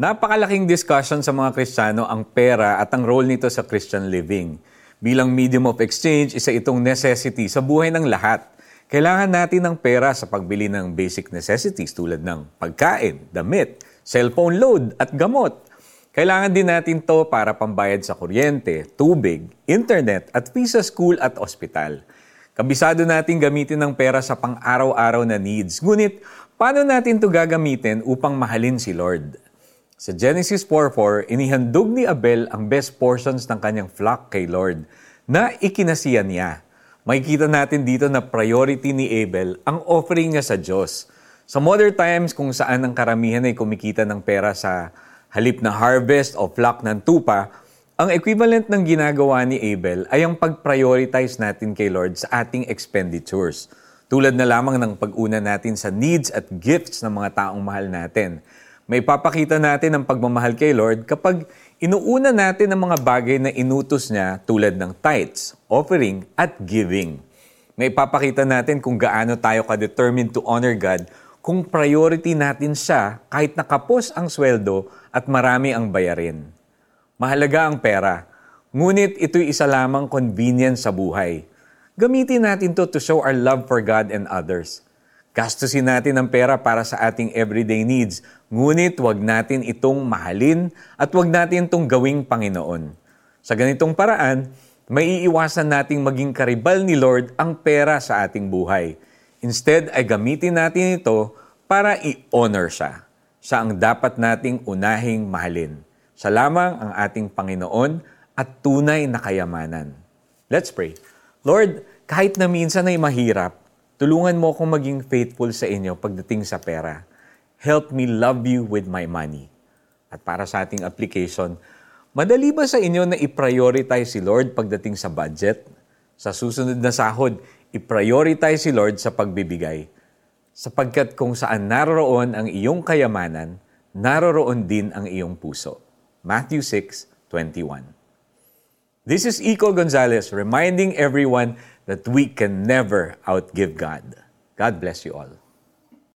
Napakalaking discussion sa mga Kristiyano ang pera at ang role nito sa Christian living. Bilang medium of exchange, isa itong necessity sa buhay ng lahat. Kailangan natin ng pera sa pagbili ng basic necessities tulad ng pagkain, damit, cellphone load at gamot. Kailangan din natin to para pambayad sa kuryente, tubig, internet at fee sa school at ospital. Kabisado natin gamitin ng pera sa pang-araw-araw na needs. Ngunit, paano natin to gagamitin upang mahalin si Lord? Sa Genesis 4.4, inihandog ni Abel ang best portions ng kanyang flock kay Lord na ikinasiya niya. Makikita natin dito na priority ni Abel ang offering niya sa Diyos. Sa modern times kung saan ang karamihan ay kumikita ng pera sa halip na harvest o flock ng tupa, ang equivalent ng ginagawa ni Abel ay ang pag-prioritize natin kay Lord sa ating expenditures. Tulad na lamang ng pag-una natin sa needs at gifts ng mga taong mahal natin. May papakita natin ang pagmamahal kay Lord kapag inuuna natin ang mga bagay na inutos niya tulad ng tithes, offering, at giving. May papakita natin kung gaano tayo ka-determined to honor God kung priority natin siya kahit nakapos ang sweldo at marami ang bayarin. Mahalaga ang pera, ngunit ito'y isa lamang convenience sa buhay. Gamitin natin to to show our love for God and others. Gastusin natin ang pera para sa ating everyday needs, ngunit wag natin itong mahalin at wag natin itong gawing Panginoon. Sa ganitong paraan, may iiwasan nating maging karibal ni Lord ang pera sa ating buhay. Instead ay gamitin natin ito para i-honor siya. Siya ang dapat nating unahing mahalin. Siya lamang ang ating Panginoon at tunay na kayamanan. Let's pray. Lord, kahit na minsan ay mahirap, Tulungan mo akong maging faithful sa inyo pagdating sa pera. Help me love you with my money. At para sa ating application, madali ba sa inyo na i-prioritize si Lord pagdating sa budget? Sa susunod na sahod, i-prioritize si Lord sa pagbibigay. Sapagkat kung saan naroroon ang iyong kayamanan, naroroon din ang iyong puso. Matthew 6:21. This is Iko Gonzalez reminding everyone that we can never outgive God. God bless you all.